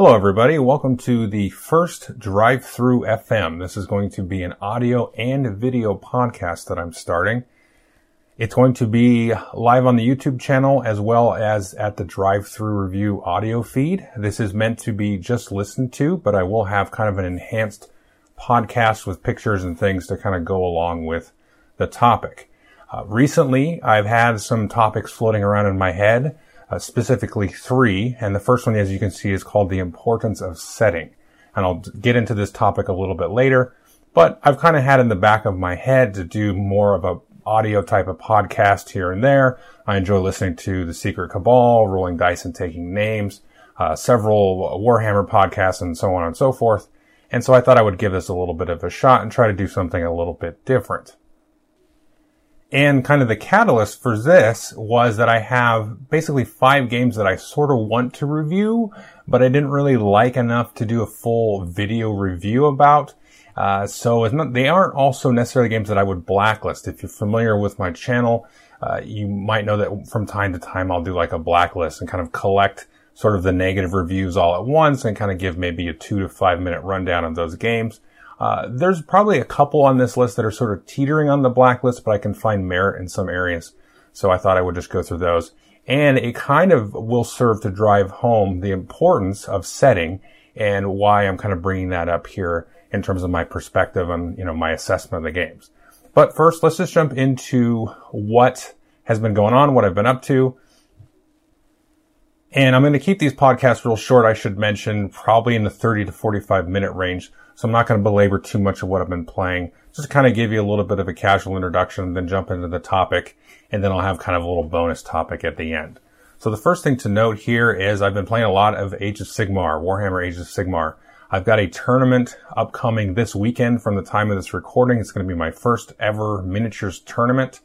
Hello, everybody. Welcome to the first Drive Through FM. This is going to be an audio and video podcast that I'm starting. It's going to be live on the YouTube channel as well as at the Drive Through Review audio feed. This is meant to be just listened to, but I will have kind of an enhanced podcast with pictures and things to kind of go along with the topic. Uh, recently, I've had some topics floating around in my head uh, specifically three. And the first one, as you can see, is called the importance of setting. And I'll get into this topic a little bit later, but I've kind of had in the back of my head to do more of a audio type of podcast here and there. I enjoy listening to The Secret Cabal, Rolling Dice and Taking Names, uh, several Warhammer podcasts and so on and so forth. And so I thought I would give this a little bit of a shot and try to do something a little bit different. And kind of the catalyst for this was that I have basically five games that I sort of want to review, but I didn't really like enough to do a full video review about. Uh, so not, they aren't also necessarily games that I would blacklist. If you're familiar with my channel, uh, you might know that from time to time I'll do like a blacklist and kind of collect sort of the negative reviews all at once and kind of give maybe a two to five minute rundown of those games. Uh, there's probably a couple on this list that are sort of teetering on the blacklist, but I can find merit in some areas. So I thought I would just go through those. And it kind of will serve to drive home the importance of setting and why I'm kind of bringing that up here in terms of my perspective and, you know, my assessment of the games. But first, let's just jump into what has been going on, what I've been up to. And I'm going to keep these podcasts real short. I should mention probably in the 30 to 45 minute range so I'm not going to belabor too much of what I've been playing. Just to kind of give you a little bit of a casual introduction, then jump into the topic, and then I'll have kind of a little bonus topic at the end. So the first thing to note here is I've been playing a lot of Age of Sigmar, Warhammer Age of Sigmar. I've got a tournament upcoming this weekend from the time of this recording. It's going to be my first ever miniatures tournament.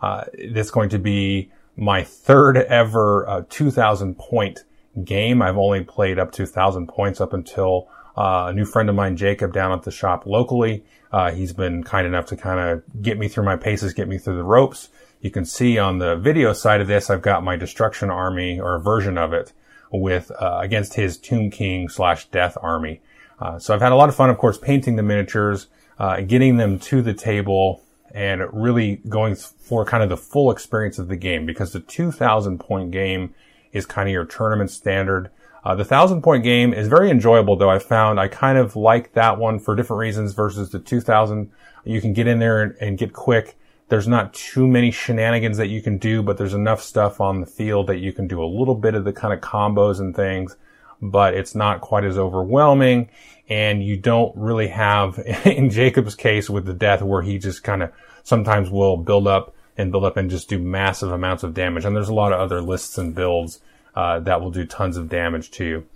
Uh, it's going to be my third ever uh, 2000 point game. I've only played up to 1000 points up until uh, a new friend of mine, Jacob, down at the shop locally. Uh, he's been kind enough to kind of get me through my paces, get me through the ropes. You can see on the video side of this, I've got my destruction army or a version of it with uh, against his Tomb King slash Death army. Uh, so I've had a lot of fun, of course, painting the miniatures, uh, getting them to the table, and really going for kind of the full experience of the game because the 2,000 point game is kind of your tournament standard. Uh, the thousand point game is very enjoyable though. I found I kind of like that one for different reasons versus the 2000. You can get in there and, and get quick. There's not too many shenanigans that you can do, but there's enough stuff on the field that you can do a little bit of the kind of combos and things, but it's not quite as overwhelming. And you don't really have, in Jacob's case with the death, where he just kind of sometimes will build up and build up and just do massive amounts of damage. And there's a lot of other lists and builds uh, that will do tons of damage to you.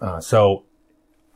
Uh, so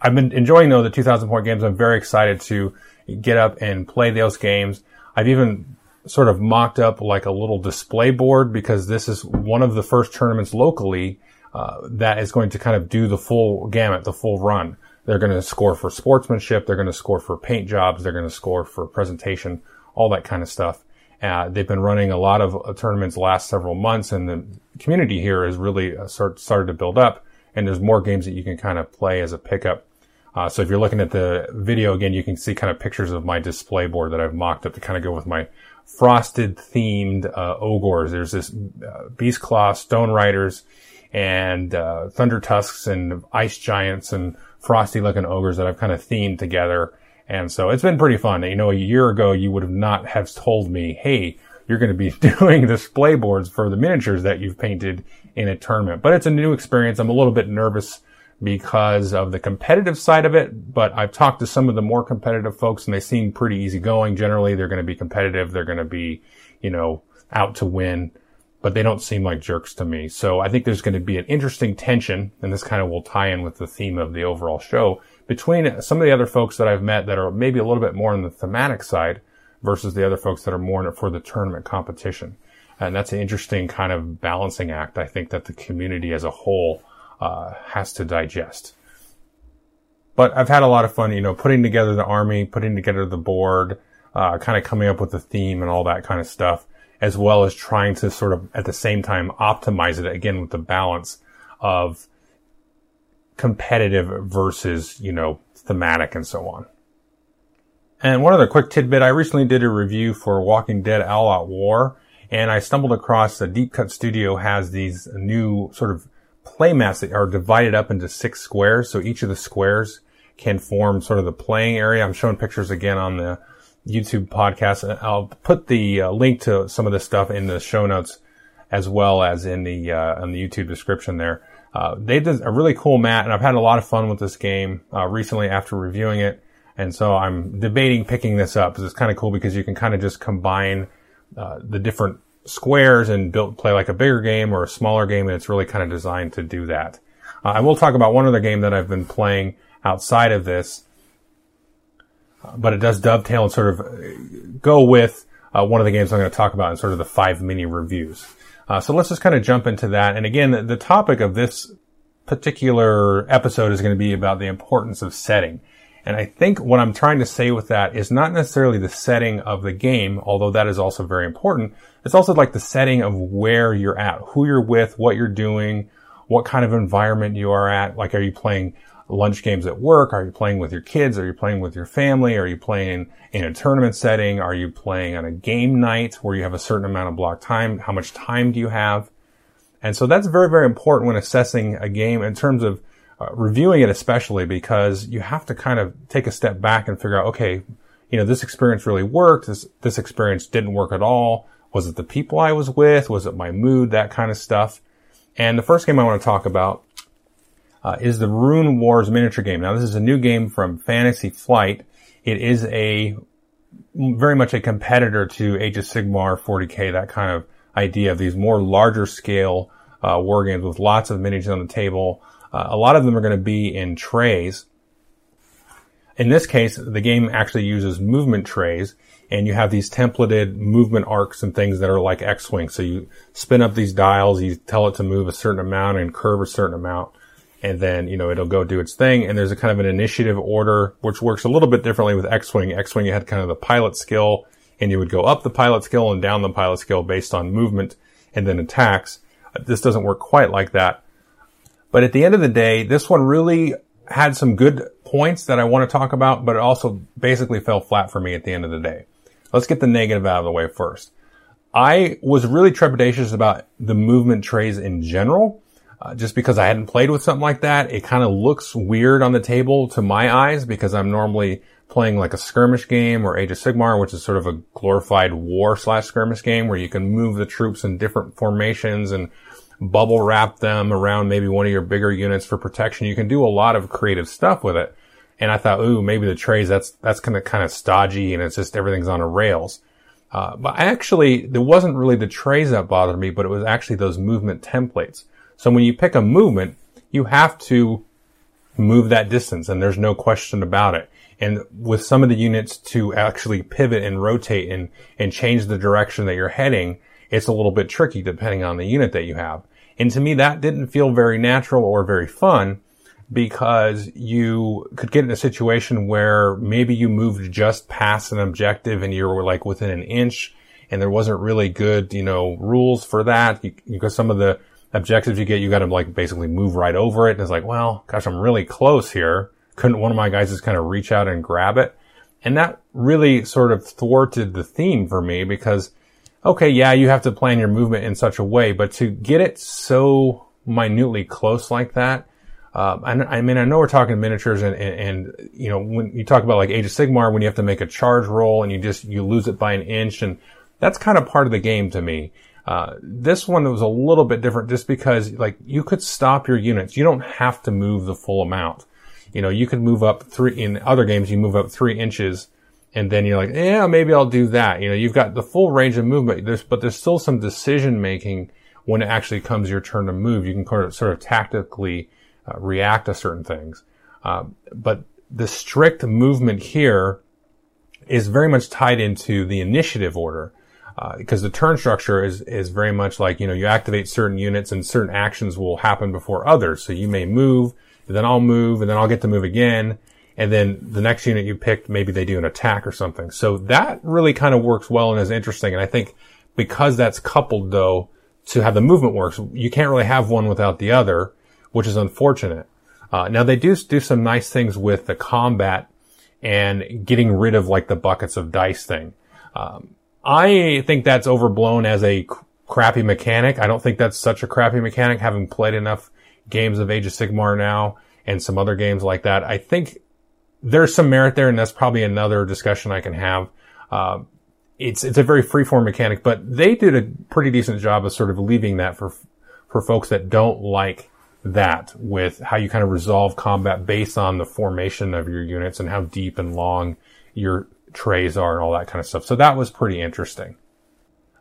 I've been enjoying though the 2000 point games. I'm very excited to get up and play those games. I've even sort of mocked up like a little display board because this is one of the first tournaments locally uh, that is going to kind of do the full gamut, the full run. They're going to score for sportsmanship. They're going to score for paint jobs. They're going to score for presentation, all that kind of stuff. Uh, they've been running a lot of uh, tournaments last several months, and the community here has really uh, start, started to build up. And there's more games that you can kind of play as a pickup. Uh, so if you're looking at the video again, you can see kind of pictures of my display board that I've mocked up to kind of go with my frosted themed uh, ogres. There's this uh, beast claw, stone riders, and thunder tusks, and ice giants, and frosty looking ogres that I've kind of themed together and so it's been pretty fun. You know, a year ago, you would have not have told me, Hey, you're going to be doing display boards for the miniatures that you've painted in a tournament, but it's a new experience. I'm a little bit nervous because of the competitive side of it, but I've talked to some of the more competitive folks and they seem pretty easygoing. Generally, they're going to be competitive. They're going to be, you know, out to win, but they don't seem like jerks to me. So I think there's going to be an interesting tension, and this kind of will tie in with the theme of the overall show between some of the other folks that I've met that are maybe a little bit more on the thematic side versus the other folks that are more in it for the tournament competition. And that's an interesting kind of balancing act. I think that the community as a whole uh, has to digest. But I've had a lot of fun, you know, putting together the army, putting together the board, uh, kind of coming up with the theme and all that kind of stuff, as well as trying to sort of at the same time optimize it again with the balance of competitive versus, you know, thematic and so on. And one other quick tidbit, I recently did a review for Walking Dead All Out War, and I stumbled across the Deep Cut Studio has these new sort of play mats that are divided up into six squares. So each of the squares can form sort of the playing area. I'm showing pictures again on the YouTube podcast. I'll put the uh, link to some of this stuff in the show notes as well as in the, uh, in the YouTube description there. Uh, they did a really cool mat and I've had a lot of fun with this game, uh, recently after reviewing it. And so I'm debating picking this up because it's kind of cool because you can kind of just combine uh, the different squares and build, play like a bigger game or a smaller game. And it's really kind of designed to do that. Uh, I will talk about one other game that I've been playing outside of this, but it does dovetail and sort of uh, go with uh, one of the games I'm going to talk about in sort of the five mini reviews. so let's just kind of jump into that. And again, the topic of this particular episode is going to be about the importance of setting. And I think what I'm trying to say with that is not necessarily the setting of the game, although that is also very important. It's also like the setting of where you're at, who you're with, what you're doing, what kind of environment you are at. Like, are you playing lunch games at work? Are you playing with your kids? Are you playing with your family? Are you playing in a tournament setting? Are you playing on a game night where you have a certain amount of block time? How much time do you have? And so that's very, very important when assessing a game in terms of uh, reviewing it especially because you have to kind of take a step back and figure out, okay, you know, this experience really worked. This, this experience didn't work at all. Was it the people I was with? Was it my mood? That kind of stuff. And the first game I want to talk about uh, is the Rune Wars miniature game. Now, this is a new game from Fantasy Flight. It is a very much a competitor to Age of Sigmar, 40k, that kind of idea of these more larger scale uh, war games with lots of miniatures on the table, uh, a lot of them are going to be in trays. In this case, the game actually uses movement trays and you have these templated movement arcs and things that are like X-Wing. So you spin up these dials, you tell it to move a certain amount and curve a certain amount. And then, you know, it'll go do its thing. And there's a kind of an initiative order, which works a little bit differently with X-Wing. X-Wing, you had kind of the pilot skill and you would go up the pilot skill and down the pilot skill based on movement and then attacks. Uh, this doesn't work quite like that. But at the end of the day, this one really had some good points that I want to talk about, but it also basically fell flat for me at the end of the day. Let's get the negative out of the way first. I was really trepidatious about the movement trays in general, uh, just because I hadn't played with something like that. It kind of looks weird on the table to my eyes because I'm normally playing like a skirmish game or Age of Sigmar, which is sort of a glorified war slash skirmish game where you can move the troops in different formations and bubble wrap them around maybe one of your bigger units for protection. You can do a lot of creative stuff with it. And I thought, ooh, maybe the trays, that's, that's kind of, kind of stodgy and it's just everything's on a rails. Uh, but actually, there wasn't really the trays that bothered me, but it was actually those movement templates. So when you pick a movement, you have to move that distance and there's no question about it. And with some of the units to actually pivot and rotate and, and change the direction that you're heading, it's a little bit tricky depending on the unit that you have. And to me, that didn't feel very natural or very fun because you could get in a situation where maybe you moved just past an objective and you were like within an inch and there wasn't really good, you know, rules for that because some of the objectives you get, you got to like basically move right over it. And it's like, well, gosh, I'm really close here. Couldn't one of my guys just kind of reach out and grab it? And that really sort of thwarted the theme for me because okay, yeah, you have to plan your movement in such a way, but to get it so minutely close like that, uh, I, I, mean, I know we're talking miniatures and, and, and, you know, when you talk about like Age of Sigmar, when you have to make a charge roll and you just, you lose it by an inch and that's kind of part of the game to me. Uh, this one was a little bit different just because like you could stop your units. You don't have to move the full amount. You know, you could move up three, in other games, you move up three inches and then you're like, yeah, maybe I'll do that. You know, you've got the full range of movement, there's, but there's still some decision making when it actually comes your turn to move. You can sort of, sort of tactically uh, react to certain things. Uh, but the strict movement here is very much tied into the initiative order. Uh, because the turn structure is, is very much like, you know, you activate certain units and certain actions will happen before others. So you may move, then I'll move, and then I'll get to move again and then the next unit you picked, maybe they do an attack or something. So that really kind of works well and is interesting. And I think because that's coupled though to have the movement works, you can't really have one without the other, which is unfortunate. Uh, now they do do some nice things with the combat and getting rid of like the buckets of dice thing. Um, I think that's overblown as a crappy mechanic. I don't think that's such a crappy mechanic, having played enough games of Age of Sigmar now and some other games like that. I think there's some merit there, and that's probably another discussion I can have. Uh, it's it's a very freeform mechanic, but they did a pretty decent job of sort of leaving that for for folks that don't like that with how you kind of resolve combat based on the formation of your units and how deep and long your trays are and all that kind of stuff. So that was pretty interesting.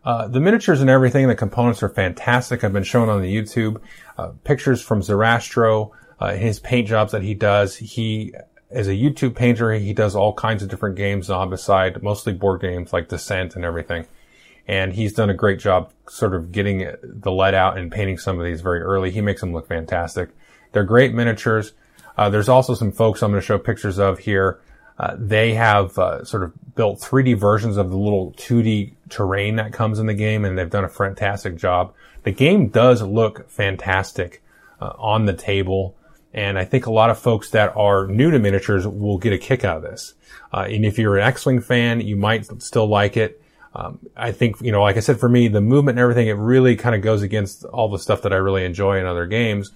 Uh, the miniatures and everything, the components are fantastic. I've been shown on the YouTube uh, pictures from Sorastro, uh, his paint jobs that he does. He, as a YouTube painter, he does all kinds of different games on his side, mostly board games like Descent and everything. And he's done a great job sort of getting the lead out and painting some of these very early. He makes them look fantastic. They're great miniatures. Uh, there's also some folks I'm going to show pictures of here uh, they have uh, sort of built 3D versions of the little 2D terrain that comes in the game, and they've done a fantastic job. The game does look fantastic uh, on the table, and I think a lot of folks that are new to miniatures will get a kick out of this. Uh, and if you're an X-wing fan, you might still like it. Um, I think, you know, like I said, for me, the movement and everything, it really kind of goes against all the stuff that I really enjoy in other games.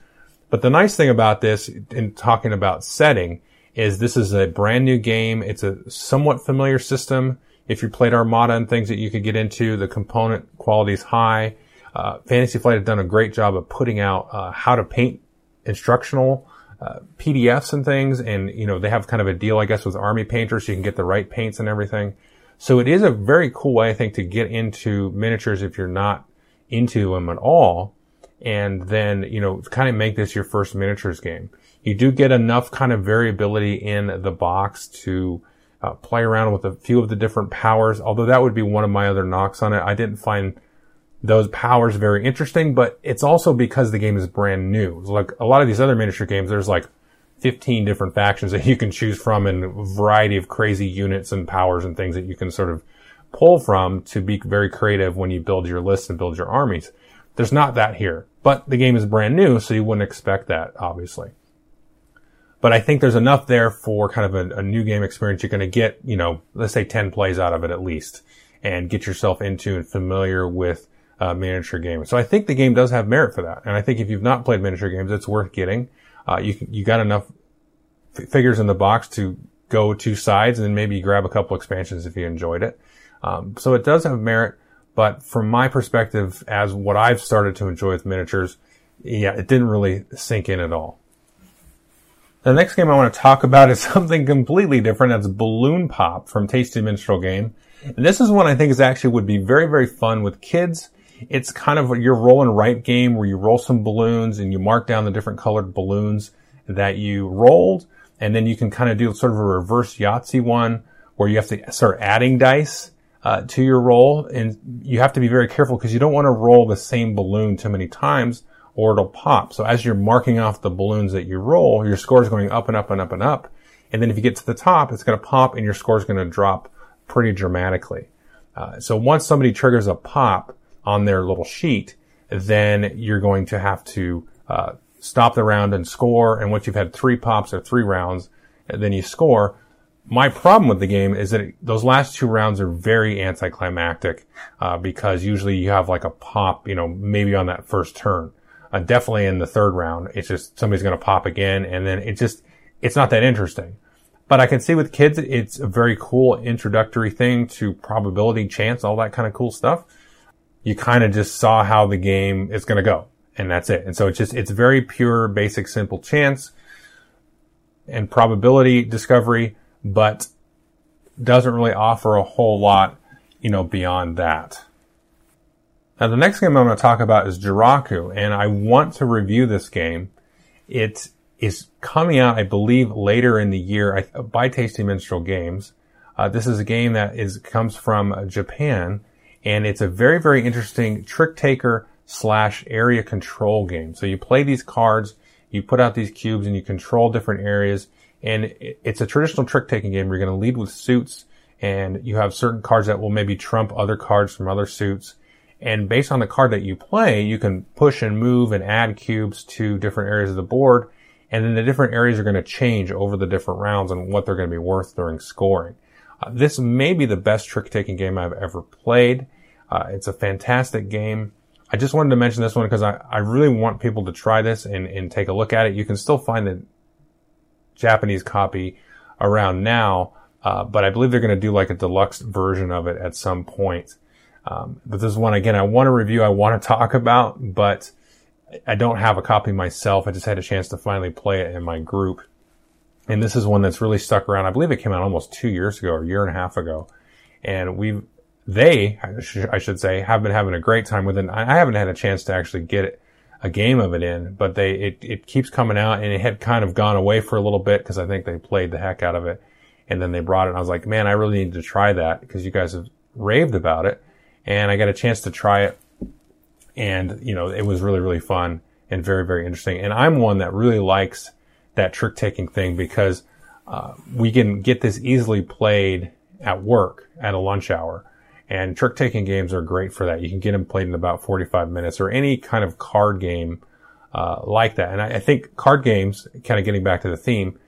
But the nice thing about this, in talking about setting, is this is a brand new game. It's a somewhat familiar system. If you played Armada and things that you could get into, the component quality is high. Uh, Fantasy Flight has done a great job of putting out uh, how to paint instructional uh, PDFs and things, and you know they have kind of a deal, I guess, with Army painters, so you can get the right paints and everything. So it is a very cool way, I think, to get into miniatures if you're not into them at all, and then you know kind of make this your first miniatures game. You do get enough kind of variability in the box to uh, play around with a few of the different powers, although that would be one of my other knocks on it. I didn't find those powers very interesting, but it's also because the game is brand new. Like a lot of these other miniature games, there's like 15 different factions that you can choose from and a variety of crazy units and powers and things that you can sort of pull from to be very creative when you build your lists and build your armies. There's not that here, but the game is brand new, so you wouldn't expect that, obviously. But I think there's enough there for kind of a, a new game experience. You're going to get, you know, let's say 10 plays out of it at least and get yourself into and familiar with uh, miniature games. So I think the game does have merit for that. And I think if you've not played miniature games, it's worth getting. Uh, you, you got enough f- figures in the box to go two sides and then maybe grab a couple expansions if you enjoyed it. Um, so it does have merit. But from my perspective, as what I've started to enjoy with miniatures, yeah, it didn't really sink in at all. The next game I want to talk about is something completely different. That's Balloon Pop from Tasty Minstrel Game. And this is one I think is actually would be very, very fun with kids. It's kind of your roll and write game where you roll some balloons and you mark down the different colored balloons that you rolled. And then you can kind of do sort of a reverse Yahtzee one where you have to start adding dice uh, to your roll. And you have to be very careful because you don't want to roll the same balloon too many times or it'll pop. So as you're marking off the balloons that you roll, your score is going up and up and up and up. And then if you get to the top, it's going to pop and your score is going to drop pretty dramatically. Uh, so once somebody triggers a pop on their little sheet, then you're going to have to uh, stop the round and score. And once you've had three pops or three rounds, then you score. My problem with the game is that it, those last two rounds are very anticlimactic uh, because usually you have like a pop, you know, maybe on that first turn uh, definitely in the third round. It's just somebody's going to pop again, and then it just it's not that interesting. But I can see with kids, it's a very cool introductory thing to probability, chance, all that kind of cool stuff. You kind of just saw how the game is going to go, and that's it. And so it's just it's very pure, basic, simple chance and probability discovery, but doesn't really offer a whole lot, you know, beyond that. Now the next game I'm going to talk about is Jiraku, and I want to review this game. It is coming out, I believe, later in the year by Tasty Minstrel Games. Uh, this is a game that is comes from Japan, and it's a very, very interesting trick taker slash area control game. So you play these cards, you put out these cubes, and you control different areas. And it's a traditional trick taking game. You're going to lead with suits, and you have certain cards that will maybe trump other cards from other suits and based on the card that you play, you can push and move and add cubes to different areas of the board. and then the different areas are going to change over the different rounds and what they're going to be worth during scoring. Uh, this may be the best trick taking game I've ever played. Uh, it's a fantastic game. I just wanted to mention this one because I, I really want people to try this and, and take a look at it. You can still find the Japanese copy around now, uh, but I believe they're going to do like a deluxe version of it at some point. Um, but this is one again I want to review, I want to talk about, but I don't have a copy myself. I just had a chance to finally play it in my group. And this is one that's really stuck around. I believe it came out almost two years ago or a year and a half ago. And we've they, I should say, have been having a great time with it. I haven't had a chance to actually get a game of it in, but they, it, it keeps coming out and it had kind of gone away for a little bit because I think they played the heck out of it. And then they brought it and I was like, man, I really need to try that because you guys have raved about it. And I got a chance to try it. And, you know, it was really, really fun and very, very interesting. And I'm one that really likes that trick taking thing because, uh, we can get this easily played at work at a lunch hour and trick taking games are great for that. You can get them played in about 45 minutes or any kind of card game uh, like that. And I, I, think card games, kind of getting back to the theme,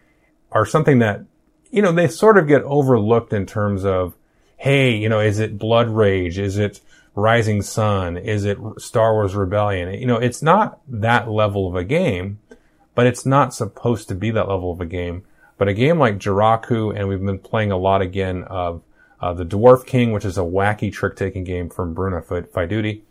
are something that, you know, they sort of get overlooked in terms of, hey, you know, is it Blood Rage? Is it Rising Sun? Is it Star Wars Rebellion? You know, it's not that level of a game, but it's not supposed to be that level of a game. But a game like Jiraku, and we've been playing a lot again of uh, the Dwarf King, which is a wacky trick-taking game from Bruno Faidutti.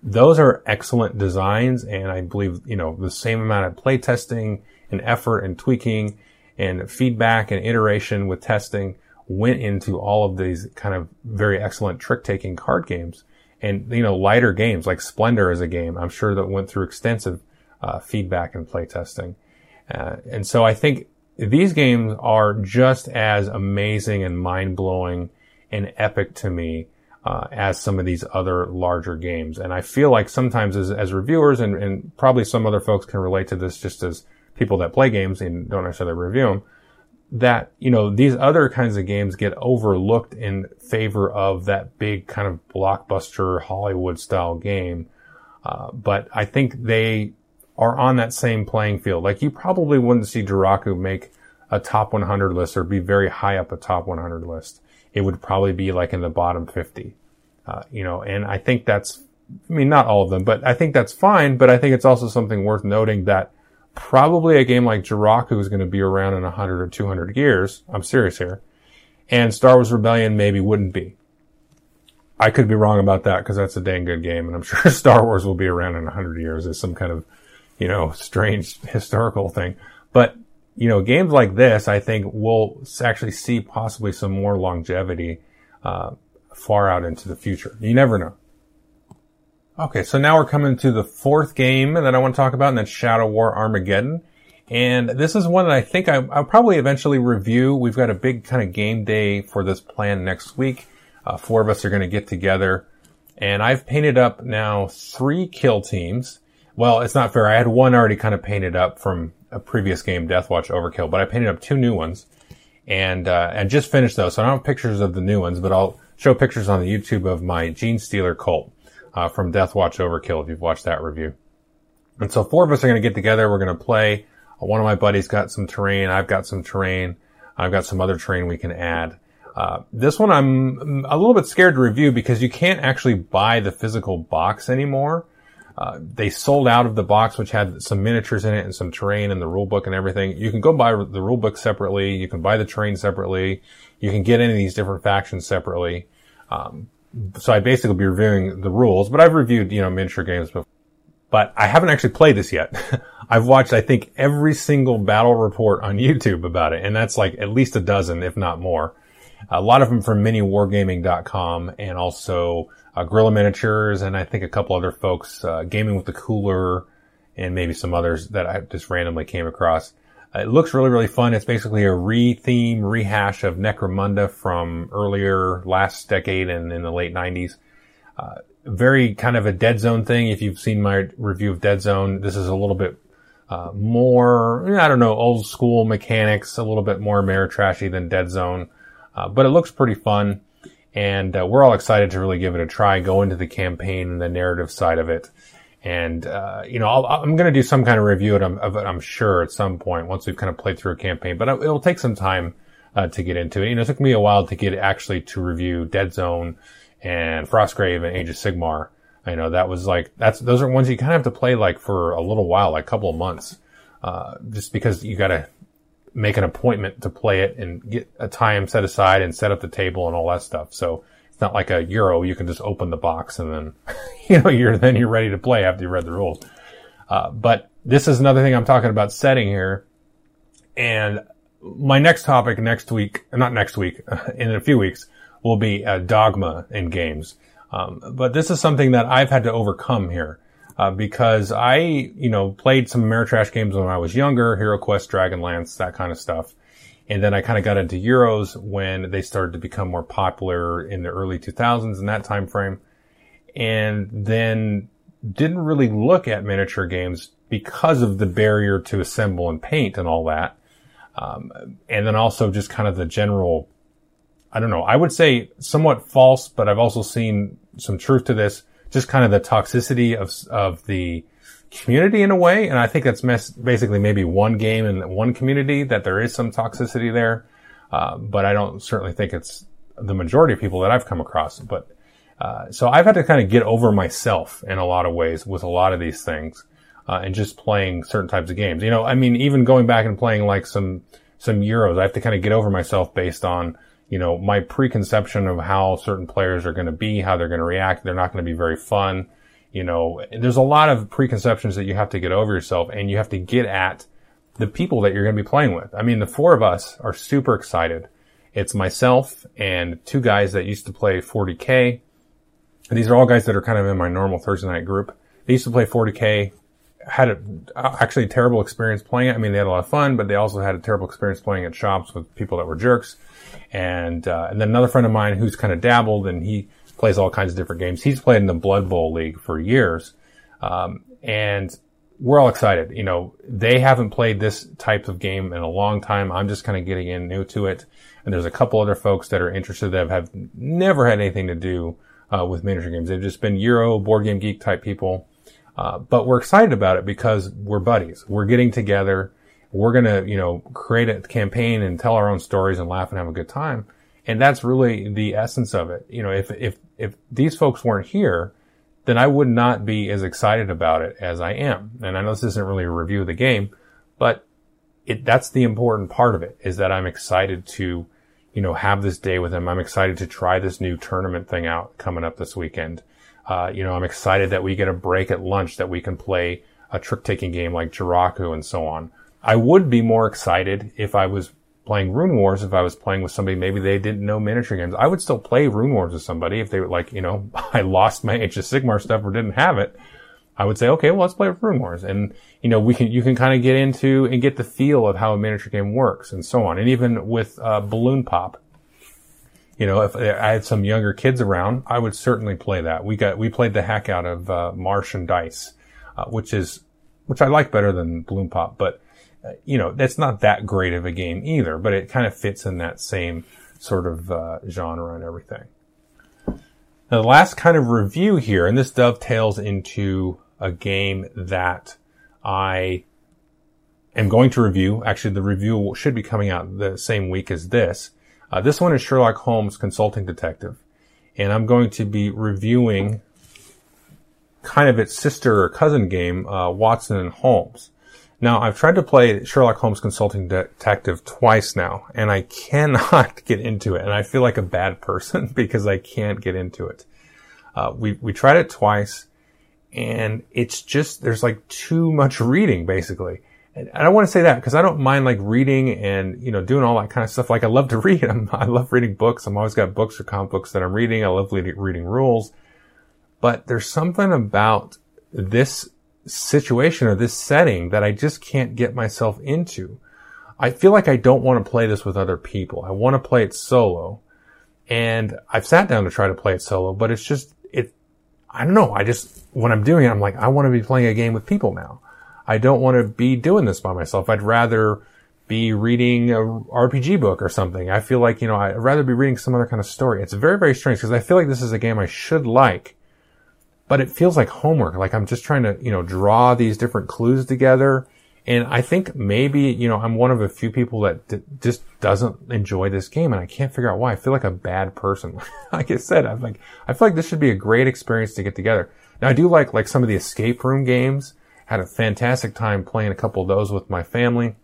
Those are excellent designs, and I believe you know the same amount of play testing and effort and tweaking and feedback and iteration with testing went into all of these kind of very excellent trick-taking card games. And you know lighter games like Splendor is a game I'm sure that went through extensive uh, feedback and play testing. Uh, and so I think these games are just as amazing and mind blowing and epic to me uh, as some of these other larger games. And I feel like sometimes as, as reviewers and, and, probably some other folks can relate to this just as people that play games and don't necessarily review them, that, you know, these other kinds of games get overlooked in favor of that big kind of blockbuster Hollywood style game. Uh, but I think they are on that same playing field. Like you probably wouldn't see Jiraku make a top 100 list or be very high up a top 100 list. It would probably be like in the bottom 50. Uh, you know, and I think that's, I mean, not all of them, but I think that's fine. But I think it's also something worth noting that probably a game like Jiraku is going to be around in 100 or 200 years. I'm serious here. And Star Wars Rebellion maybe wouldn't be. I could be wrong about that because that's a dang good game, and I'm sure Star Wars will be around in 100 years as some kind of you know, strange historical thing. But, you know, games like this, I think we'll actually see possibly some more longevity, uh, far out into the future. You never know. Okay, so now we're coming to the fourth game that I want to talk about, and that's Shadow War Armageddon. And this is one that I think I, will probably eventually review. We've got a big kind of game day for this plan next week. Uh, four of us are going to get together. And I've painted up now three kill teams. Well, it's not fair. I had one already kind of painted up from a previous game, Deathwatch Overkill, but I painted up two new ones and, uh, and just finished those. So I don't have pictures of the new ones, but I'll show pictures on the YouTube of my Gene Stealer cult, uh, from Deathwatch Overkill if you've watched that review. And so four of us are going to get together. We're going to play. One of my buddies got some terrain. I've got some terrain. I've got some other terrain we can add. Uh, this one I'm a little bit scared to review because you can't actually buy the physical box anymore. Uh, they sold out of the box, which had some miniatures in it and some terrain and the rule book and everything. You can go buy the rule book separately. You can buy the terrain separately. You can get any of these different factions separately. Um, so I basically be reviewing the rules, but I've reviewed, you know, miniature games before. But I haven't actually played this yet. I've watched, I think, every single battle report on YouTube about it, and that's like at least a dozen, if not more. A lot of them from miniwargaming.com and also uh, Guerrilla Miniatures, and I think a couple other folks, uh, Gaming with the Cooler, and maybe some others that I just randomly came across. It looks really, really fun. It's basically a re-theme, rehash of Necromunda from earlier last decade and in the late 90s. Uh, very kind of a Dead Zone thing. If you've seen my review of Dead Zone, this is a little bit uh, more, I don't know, old school mechanics, a little bit more Ameritrashy than Dead Zone. Uh, but it looks pretty fun and uh, we're all excited to really give it a try, go into the campaign and the narrative side of it. And, uh, you know, i am going to do some kind of review of it, I'm sure, at some point once we've kind of played through a campaign, but it'll take some time uh, to get into it. You know, it took me a while to get actually to review Dead Zone and Frostgrave and Age of Sigmar. I know that was like, that's, those are ones you kind of have to play like for a little while, like a couple of months, uh, just because you got to make an appointment to play it and get a time set aside and set up the table and all that stuff. So not like a Euro. You can just open the box and then, you know, you're, then you're ready to play after you read the rules. Uh, but this is another thing I'm talking about setting here. And my next topic next week, not next week, in a few weeks, will be uh, dogma in games. Um, but this is something that I've had to overcome here. Uh, because I, you know, played some Ameritrash games when I was younger, Hero Quest, Dragonlance, that kind of stuff. And then I kind of got into Euros when they started to become more popular in the early 2000s in that time frame. And then didn't really look at miniature games because of the barrier to assemble and paint and all that. Um, and then also just kind of the general, I don't know, I would say somewhat false, but I've also seen some truth to this, just kind of the toxicity of, of the community in a way. And I think that's mes- basically maybe one game in one community that there is some toxicity there. Uh, but I don't certainly think it's the majority of people that I've come across. But, uh, so I've had to kind of get over myself in a lot of ways with a lot of these things uh, and just playing certain types of games. You know, I mean, even going back and playing like some some Euros, I have to kind of get over myself based on you know my preconception of how certain players are going to be, how they're going to react. They're not going to be very fun. You know, there's a lot of preconceptions that you have to get over yourself, and you have to get at the people that you're going to be playing with. I mean, the four of us are super excited. It's myself and two guys that used to play 40k. And these are all guys that are kind of in my normal Thursday night group. They used to play 40k had a, actually a terrible experience playing it. I mean, they had a lot of fun, but they also had a terrible experience playing at shops with people that were jerks. And, uh, and then another friend of mine who's kind of dabbled and he plays all kinds of different games. He's played in the Blood Bowl League for years. Um, and we're all excited. You know, they haven't played this type of game in a long time. I'm just kind of getting in new to it. And there's a couple other folks that are interested that have never had anything to do, uh, with miniature games. They've just been Euro, board game geek type people uh, but we're excited about it because we're buddies. We're getting together. We're going to, you know, create a campaign and tell our own stories and laugh and have a good time. And that's really the essence of it. You know, if, if, if these folks weren't here, then I would not be as excited about it as I am. And I know this isn't really a review of the game, but it, that's the important part of it is that I'm excited to, you know, have this day with them. I'm excited to try this new tournament thing out coming up this weekend. Uh, you know, I'm excited that we get a break at lunch that we can play a trick taking game like Jiraku and so on. I would be more excited if I was playing Rune Wars, if I was playing with somebody, maybe they didn't know miniature games. I would still play Rune Wars with somebody if they were like, you know, I lost my Age of Sigmar stuff or didn't have it. I would say, okay, well, let's play Rune Wars. And, you know, we can, you can kind of get into and get the feel of how a miniature game works and so on. And even with, uh, Balloon Pop, you know, if I had some younger kids around, I would certainly play that. We got, we played the heck out of, uh, Martian Dice, uh, which is, which I like better than Balloon Pop, but, you know, that's not that great of a game either, but it kind of fits in that same sort of, uh, genre and everything. Now, the last kind of review here, and this dovetails into a game that I am going to review. Actually, the review should be coming out the same week as this. Uh, this one is Sherlock Holmes Consulting Detective. And I'm going to be reviewing kind of its sister or cousin game, uh, Watson and Holmes. Now, I've tried to play Sherlock Holmes Consulting Detective twice now, and I cannot get into it. And I feel like a bad person because I can't get into it. Uh, we, we tried it twice, and it's just, there's like too much reading, basically and I don't want to say that because I don't mind like reading and, you know, doing all that kind of stuff. Like I love to read. I'm, I love reading books. I'm always got books or comic books that I'm reading. I love reading rules, but there's something about this situation or this setting that I just can't get myself into. I feel like I don't want to play this with other people. I want to play it solo and I've sat down to try to play it solo, but it's just, it, I don't know. I just, when I'm doing it, I'm like, I want to be playing a game with people now. I don't want to be doing this by myself. I'd rather be reading a RPG book or something. I feel like, you know, I'd rather be reading some other kind of story. It's very, very strange because I feel like this is a game I should like, but it feels like homework. Like I'm just trying to, you know, draw these different clues together. And I think maybe, you know, I'm one of a few people that d- just doesn't enjoy this game and I can't figure out why. I feel like a bad person. like I said, I'm like, I feel like this should be a great experience to get together. Now I do like, like some of the escape room games. Had a fantastic time playing a couple of those with my family.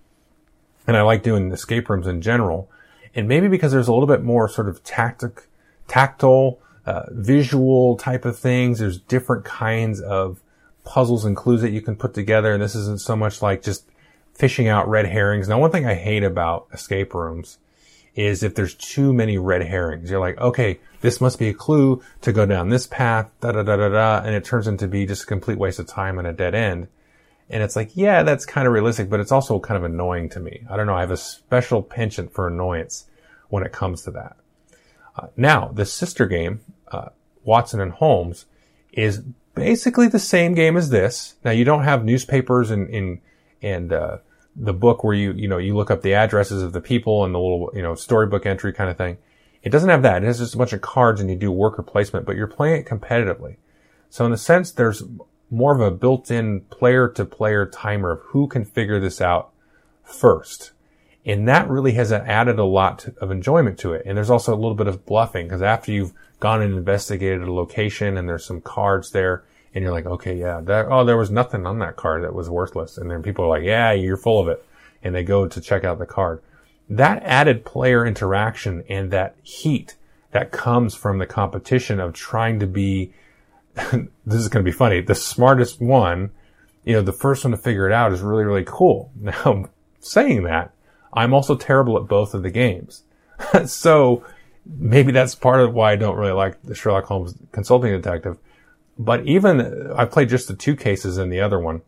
And I like doing escape rooms in general. And maybe because there's a little bit more sort of tactic, tactile, uh, visual type of things. There's different kinds of puzzles and clues that you can put together. And this isn't so much like just fishing out red herrings. Now, one thing I hate about escape rooms is if there's too many red herrings. You're like, okay, this must be a clue to go down this path, da da da da da, and it turns into be just a complete waste of time and a dead end. And it's like, yeah, that's kind of realistic, but it's also kind of annoying to me. I don't know. I have a special penchant for annoyance when it comes to that. Uh, now, the sister game, uh, Watson and Holmes, is basically the same game as this. Now, you don't have newspapers and and uh, the book where you you know you look up the addresses of the people and the little you know storybook entry kind of thing. It doesn't have that. It has just a bunch of cards and you do worker placement, but you're playing it competitively. So in a sense, there's more of a built-in player-to-player timer of who can figure this out first. And that really has added a lot of enjoyment to it. And there's also a little bit of bluffing because after you've gone and investigated a location and there's some cards there and you're like, okay, yeah, that, oh, there was nothing on that card that was worthless. And then people are like, yeah, you're full of it. And they go to check out the card. That added player interaction and that heat that comes from the competition of trying to be, this is going to be funny, the smartest one, you know, the first one to figure it out is really, really cool. Now, saying that, I'm also terrible at both of the games. so maybe that's part of why I don't really like the Sherlock Holmes consulting detective. But even I played just the two cases in the other one.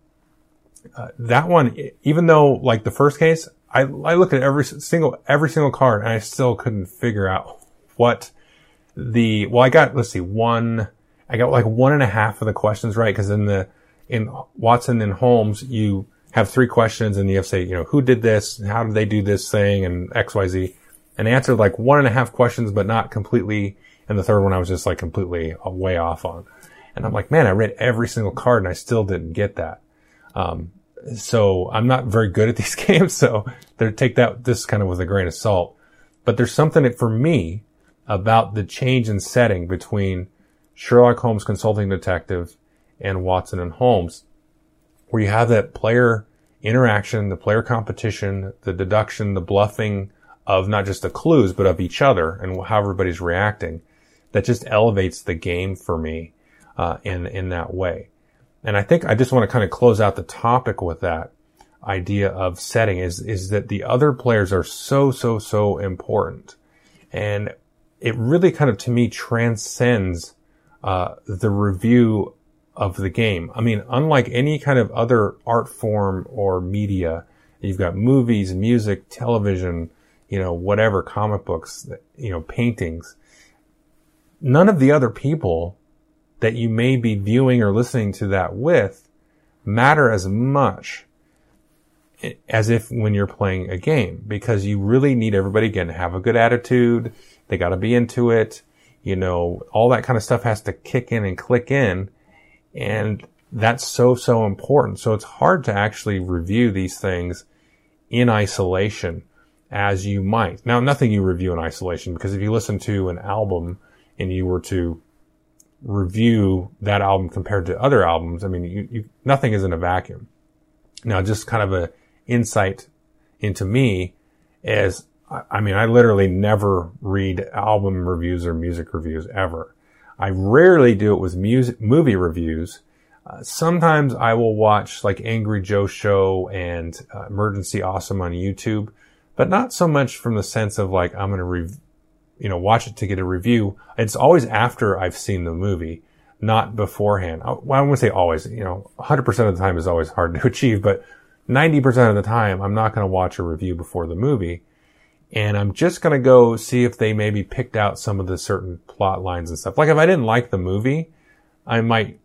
Uh, that one, even though like the first case, I, I looked at every single, every single card and I still couldn't figure out what the, well, I got, let's see, one, I got like one and a half of the questions right. Cause in the, in Watson and Holmes, you have three questions and you have to say, you know, who did this? How did they do this thing? And X, Y, Z. And answered like one and a half questions, but not completely. And the third one I was just like completely way off on. And I'm like, man, I read every single card and I still didn't get that. Um, so I'm not very good at these games. So they take that, this kind of with a grain of salt. But there's something for me about the change in setting between Sherlock Holmes consulting detective and Watson and Holmes, where you have that player interaction, the player competition, the deduction, the bluffing of not just the clues, but of each other and how everybody's reacting that just elevates the game for me uh, in in that way. And I think I just want to kind of close out the topic with that idea of setting is is that the other players are so so so important, and it really kind of to me transcends uh, the review of the game. I mean, unlike any kind of other art form or media, you've got movies, music, television, you know, whatever, comic books, you know, paintings. None of the other people that you may be viewing or listening to that with matter as much as if when you're playing a game because you really need everybody again to have a good attitude. They got to be into it. You know, all that kind of stuff has to kick in and click in. And that's so, so important. So it's hard to actually review these things in isolation as you might. Now, nothing you review in isolation because if you listen to an album and you were to review that album compared to other albums, I mean, you, you, nothing is in a vacuum. Now, just kind of a insight into me is, I mean, I literally never read album reviews or music reviews ever. I rarely do it with music, movie reviews. Uh, sometimes I will watch like Angry Joe Show and uh, Emergency Awesome on YouTube, but not so much from the sense of like, I'm going to review you know, watch it to get a review. It's always after I've seen the movie, not beforehand. Uh, well, I wouldn't say always, you know, 100% of the time is always hard to achieve, but 90% of the time, I'm not going to watch a review before the movie. And I'm just to go see if they maybe picked out some of the certain plot lines and stuff. Like if I didn't like the movie, I might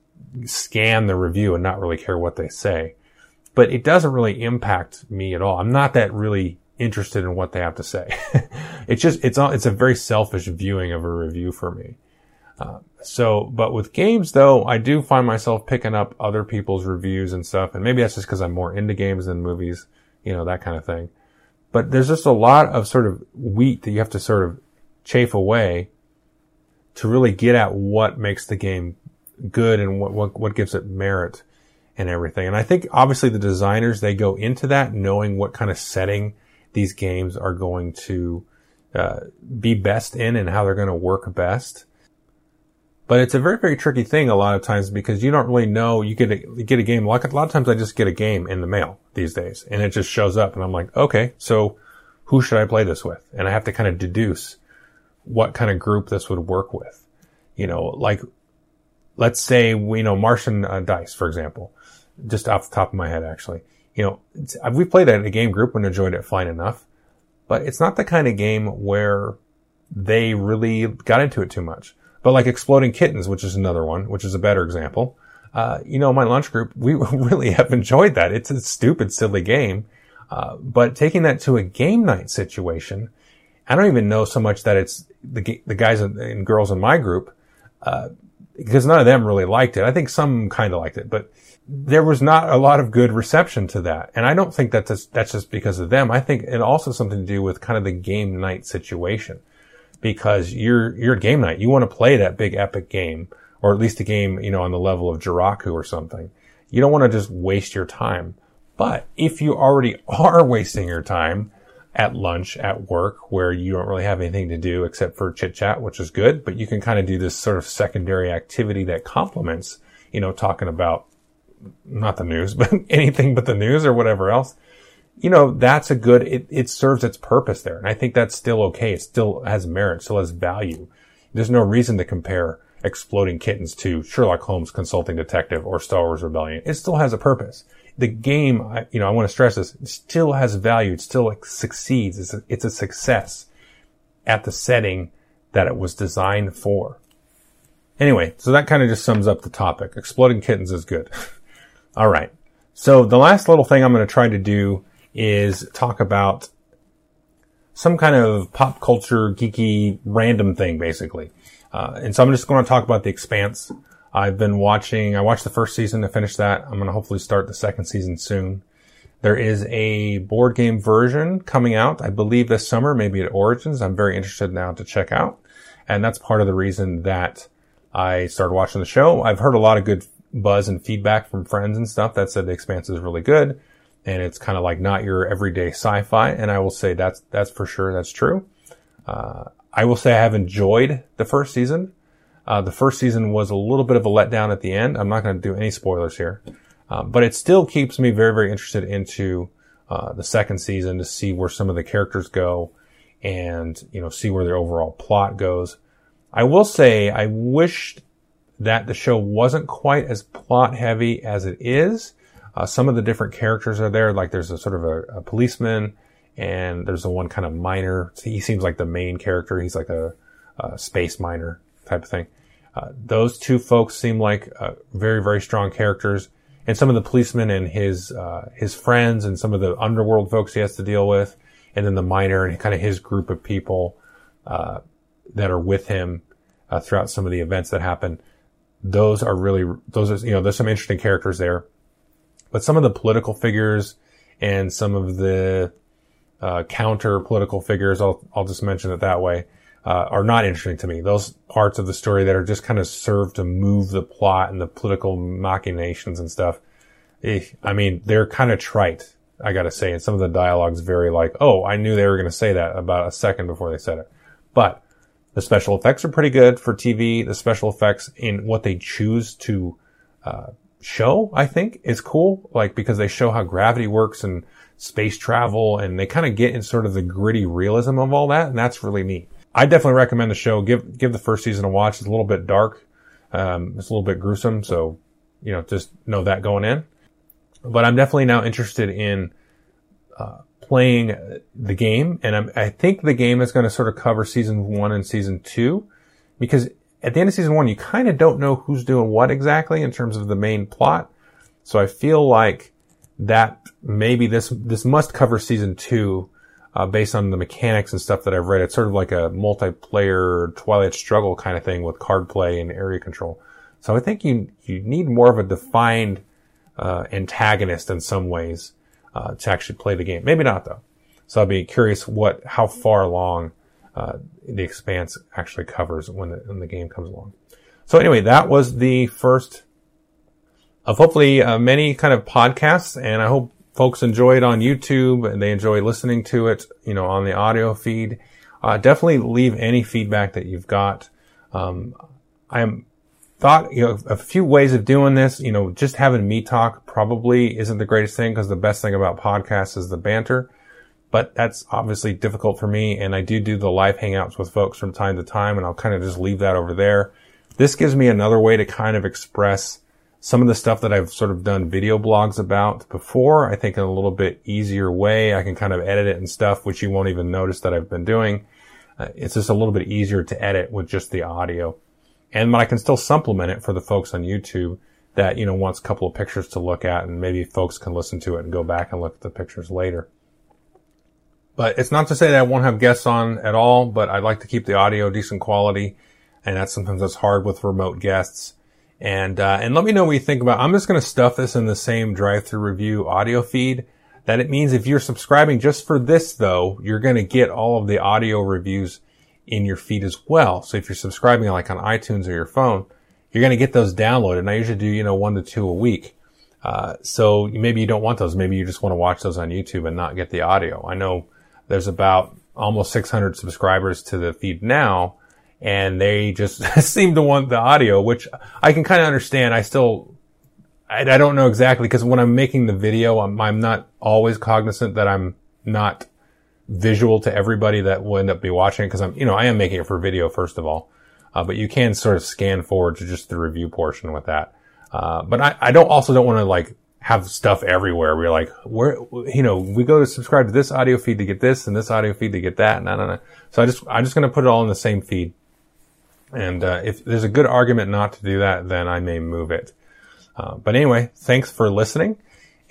scan the review and not really care what they say. But it doesn't really impact me at all. I'm not that really interested in what they have to say. it's just, it's, it's a very selfish viewing of a review for me. Uh, so, but with games though, I do find myself picking up other people's reviews and stuff, and maybe that's just because I'm more into games than movies, you know, that kind of thing. But there's just a lot of sort of wheat that you have to sort of chafe away to really get at what makes the game good and what, what, what gives it merit and everything. And I think obviously the designers, they go into that knowing what kind of setting these games are going to uh, be best in and how they're going to work best. But it's a very, very tricky thing a lot of times because you don't really know. You get a, you get a game. Like a lot of times I just get a game in the mail these days and it just shows up and I'm like, okay, so who should I play this with? And I have to kind of deduce what kind of group this would work with. You know, like let's say we you know Martian uh, Dice, for example, just off the top of my head, actually. You know, we played it in a game group and enjoyed it fine enough, but it's not the kind of game where they really got into it too much. But like Exploding Kittens, which is another one, which is a better example. Uh, you know, my lunch group, we really have enjoyed that. It's a stupid, silly game. Uh, but taking that to a game night situation, I don't even know so much that it's the, the guys and girls in my group, uh, because none of them really liked it. I think some kind of liked it, but there was not a lot of good reception to that. And I don't think that that's, that's just because of them. I think it also something to do with kind of the game night situation because you're, you're game night. You want to play that big epic game or at least a game, you know, on the level of Jiraku or something. You don't want to just waste your time. But if you already are wasting your time, at lunch at work where you don't really have anything to do except for chit chat, which is good, but you can kind of do this sort of secondary activity that complements, you know, talking about not the news, but anything but the news or whatever else. You know, that's a good, it, it serves its purpose there. And I think that's still okay. It still has merit, still has value. There's no reason to compare exploding kittens to Sherlock Holmes consulting detective or Star Wars Rebellion. It still has a purpose the game, you know, I want to stress this, still has value. It still succeeds. It's a, it's a success at the setting that it was designed for. Anyway, so that kind of just sums up the topic. Exploding kittens is good. All right. So the last little thing I'm going to try to do is talk about some kind of pop culture geeky random thing, basically. Uh, and so I'm just going to talk about the expanse. I've been watching, I watched the first season to finish that. I'm going to hopefully start the second season soon. There is a board game version coming out, I believe this summer, maybe at Origins. I'm very interested now to check out. And that's part of the reason that I started watching the show. I've heard a lot of good buzz and feedback from friends and stuff that said the expanse is really good. And it's kind of like not your everyday sci-fi. And I will say that's, that's for sure. That's true. Uh, I will say I have enjoyed the first season. Uh, the first season was a little bit of a letdown at the end. I'm not going to do any spoilers here, uh, but it still keeps me very, very interested into uh, the second season to see where some of the characters go and you know see where their overall plot goes. I will say I wish that the show wasn't quite as plot heavy as it is. Uh, some of the different characters are there, like there's a sort of a, a policeman and there's a one kind of miner. He seems like the main character. He's like a, a space miner type of thing. Uh, those two folks seem like uh, very, very strong characters. And some of the policemen and his, uh, his friends and some of the underworld folks he has to deal with. And then the miner and kind of his group of people, uh, that are with him, uh, throughout some of the events that happen. Those are really, those are, you know, there's some interesting characters there. But some of the political figures and some of the, uh, counter political figures, I'll, I'll just mention it that way, uh, are not interesting to me. Those parts of the story that are just kind of serve to move the plot and the political machinations and stuff. Eh, I mean, they're kind of trite. I gotta say, and some of the dialogue's very like, oh, I knew they were gonna say that about a second before they said it. But the special effects are pretty good for TV. The special effects in what they choose to, uh, show, I think, is cool. Like, because they show how gravity works and space travel and they kind of get in sort of the gritty realism of all that. And that's really neat. I definitely recommend the show. Give give the first season a watch. It's a little bit dark. Um, it's a little bit gruesome, so you know just know that going in. But I'm definitely now interested in uh, playing the game, and I'm, I think the game is going to sort of cover season one and season two, because at the end of season one, you kind of don't know who's doing what exactly in terms of the main plot. So I feel like that maybe this this must cover season two uh, based on the mechanics and stuff that I've read. It's sort of like a multiplayer Twilight Struggle kind of thing with card play and area control. So I think you you need more of a defined uh, antagonist in some ways uh, to actually play the game. Maybe not though. So I'll be curious what how far along uh, the expanse actually covers when the, when the game comes along. So anyway, that was the first of hopefully uh, many kind of podcasts, and I hope folks enjoy it on YouTube and they enjoy listening to it, you know, on the audio feed. Uh, definitely leave any feedback that you've got. Um, I am thought, you know, a few ways of doing this, you know, just having me talk probably isn't the greatest thing because the best thing about podcasts is the banter. But that's obviously difficult for me. And I do do the live hangouts with folks from time to time and I'll kind of just leave that over there. This gives me another way to kind of express some of the stuff that I've sort of done video blogs about before, I think in a little bit easier way. I can kind of edit it and stuff, which you won't even notice that I've been doing. Uh, it's just a little bit easier to edit with just the audio. And I can still supplement it for the folks on YouTube that, you know, wants a couple of pictures to look at and maybe folks can listen to it and go back and look at the pictures later. But it's not to say that I won't have guests on at all, but I'd like to keep the audio decent quality. And that's sometimes that's hard with remote guests. And, uh, and let me know what you think about, I'm just going to stuff this in the same Drive Thru Review audio feed. That it means if you're subscribing just for this though, you're going to get all of the audio reviews in your feed as well. So if you're subscribing like on iTunes or your phone, you're going to get those downloaded. And I usually do, you know, one to two a week. Uh, so maybe you don't want those. Maybe you just want to watch those on YouTube and not get the audio. I know there's about almost 600 subscribers to the feed now and they just seem to want the audio, which I can kind of understand. I still, I, I don't know exactly because when I'm making the video, I'm, I'm not always cognizant that I'm not visual to everybody that will end up be watching because I'm, you know, I am making it for video first of all. Uh, but you can sort of scan forward to just the review portion with that. Uh, but I, I don't also don't want to like have stuff everywhere. We're like, where, you know, we go to subscribe to this audio feed to get this and this audio feed to get that. And I don't know. So I just, I'm just going to put it all in the same feed. And uh, if there's a good argument not to do that, then I may move it. Uh, but anyway, thanks for listening.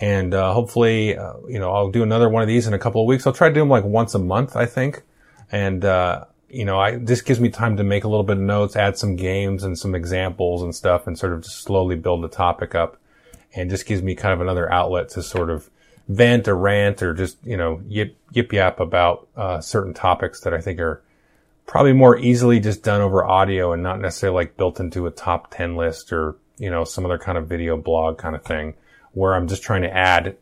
And uh, hopefully, uh, you know, I'll do another one of these in a couple of weeks. I'll try to do them like once a month, I think. And, uh, you know, I, this gives me time to make a little bit of notes, add some games and some examples and stuff and sort of just slowly build the topic up. And just gives me kind of another outlet to sort of vent or rant or just, you know, yip, yip yap about, uh, certain topics that I think are, probably more easily just done over audio and not necessarily like built into a top 10 list or, you know, some other kind of video blog kind of thing where I'm just trying to add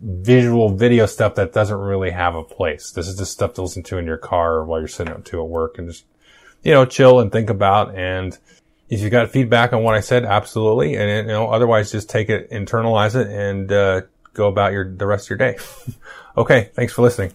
visual video stuff that doesn't really have a place. This is just stuff to listen to in your car while you're sitting up to at work and just, you know, chill and think about. And if you got feedback on what I said, absolutely. And, you know, otherwise just take it, internalize it and, uh, go about your, the rest of your day. okay. Thanks for listening.